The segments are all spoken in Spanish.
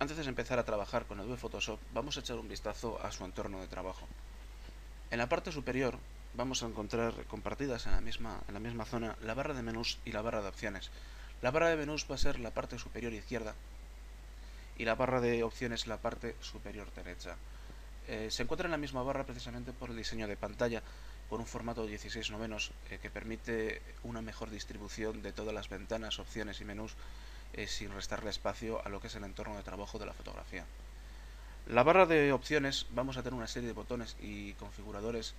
Antes de empezar a trabajar con Adobe Photoshop, vamos a echar un vistazo a su entorno de trabajo. En la parte superior vamos a encontrar compartidas en la misma, en la misma zona la barra de menús y la barra de opciones. La barra de menús va a ser la parte superior izquierda y la barra de opciones la parte superior derecha. Eh, se encuentra en la misma barra precisamente por el diseño de pantalla con un formato 16 novenos eh, que permite una mejor distribución de todas las ventanas, opciones y menús eh, sin restarle espacio a lo que es el entorno de trabajo de la fotografía. La barra de opciones vamos a tener una serie de botones y configuradores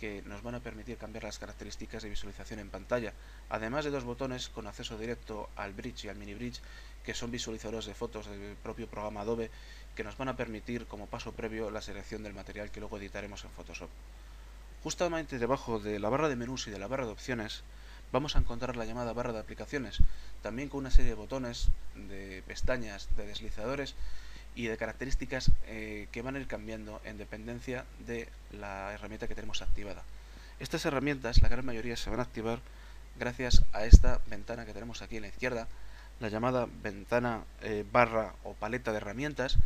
que nos van a permitir cambiar las características de visualización en pantalla, además de dos botones con acceso directo al bridge y al mini bridge, que son visualizadores de fotos del propio programa Adobe, que nos van a permitir como paso previo la selección del material que luego editaremos en Photoshop. Justamente debajo de la barra de menús y de la barra de opciones vamos a encontrar la llamada barra de aplicaciones, también con una serie de botones, de pestañas, de deslizadores y de características eh, que van a ir cambiando en dependencia de la herramienta que tenemos activada. Estas herramientas, la gran mayoría, se van a activar gracias a esta ventana que tenemos aquí a la izquierda, la llamada ventana eh, barra o paleta de herramientas,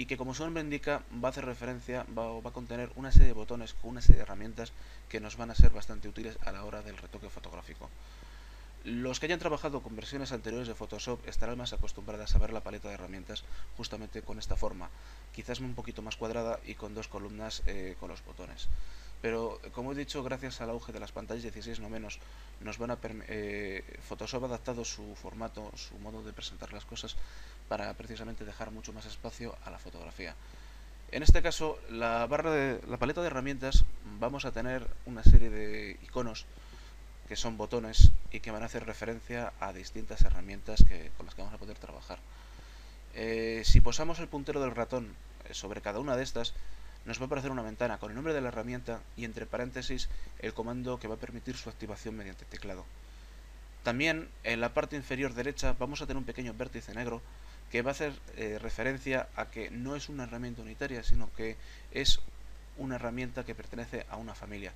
y que como su nombre indica va a hacer referencia, va, va a contener una serie de botones con una serie de herramientas que nos van a ser bastante útiles a la hora del retoque fotográfico. Los que hayan trabajado con versiones anteriores de Photoshop estarán más acostumbrados a ver la paleta de herramientas justamente con esta forma, quizás un poquito más cuadrada y con dos columnas eh, con los botones. Pero como he dicho, gracias al auge de las pantallas 16 no menos, nos van a eh, Photoshop ha adaptado su formato, su modo de presentar las cosas para precisamente dejar mucho más espacio a la fotografía. En este caso, la barra de la paleta de herramientas vamos a tener una serie de iconos que son botones y que van a hacer referencia a distintas herramientas que, con las que vamos a poder trabajar. Eh, si posamos el puntero del ratón eh, sobre cada una de estas, nos va a aparecer una ventana con el nombre de la herramienta y entre paréntesis el comando que va a permitir su activación mediante teclado. También en la parte inferior derecha vamos a tener un pequeño vértice negro que va a hacer eh, referencia a que no es una herramienta unitaria, sino que es una herramienta que pertenece a una familia.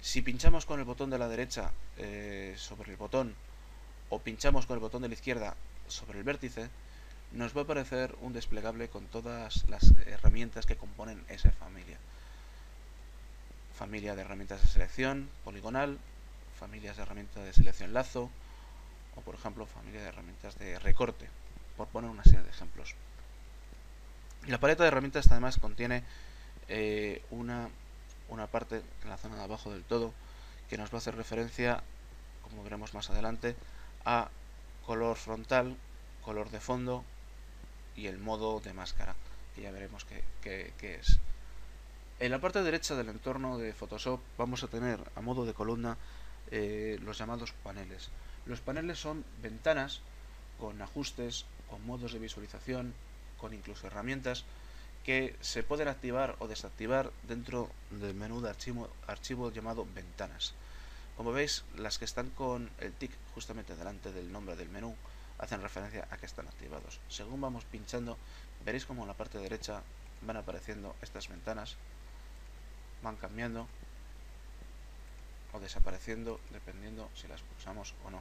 Si pinchamos con el botón de la derecha eh, sobre el botón o pinchamos con el botón de la izquierda sobre el vértice, nos va a aparecer un desplegable con todas las herramientas que componen esa familia. Familia de herramientas de selección poligonal, familias de herramientas de selección lazo o por ejemplo familia de herramientas de recorte, por poner una serie de ejemplos. La paleta de herramientas además contiene eh, una una parte en la zona de abajo del todo que nos va a hacer referencia, como veremos más adelante, a color frontal, color de fondo y el modo de máscara, que ya veremos qué, es. En la parte derecha del entorno de Photoshop vamos a tener a modo de columna eh, los llamados paneles. Los paneles son ventanas con ajustes, con modos de visualización, con incluso herramientas que se pueden activar o desactivar dentro del menú de archivo, llamado ventanas. Como veis, las que están con el tick justamente delante del nombre del menú hacen referencia a que están activados. Según vamos pinchando, veréis como en la parte derecha van apareciendo estas ventanas, van cambiando o desapareciendo dependiendo si las pulsamos o no.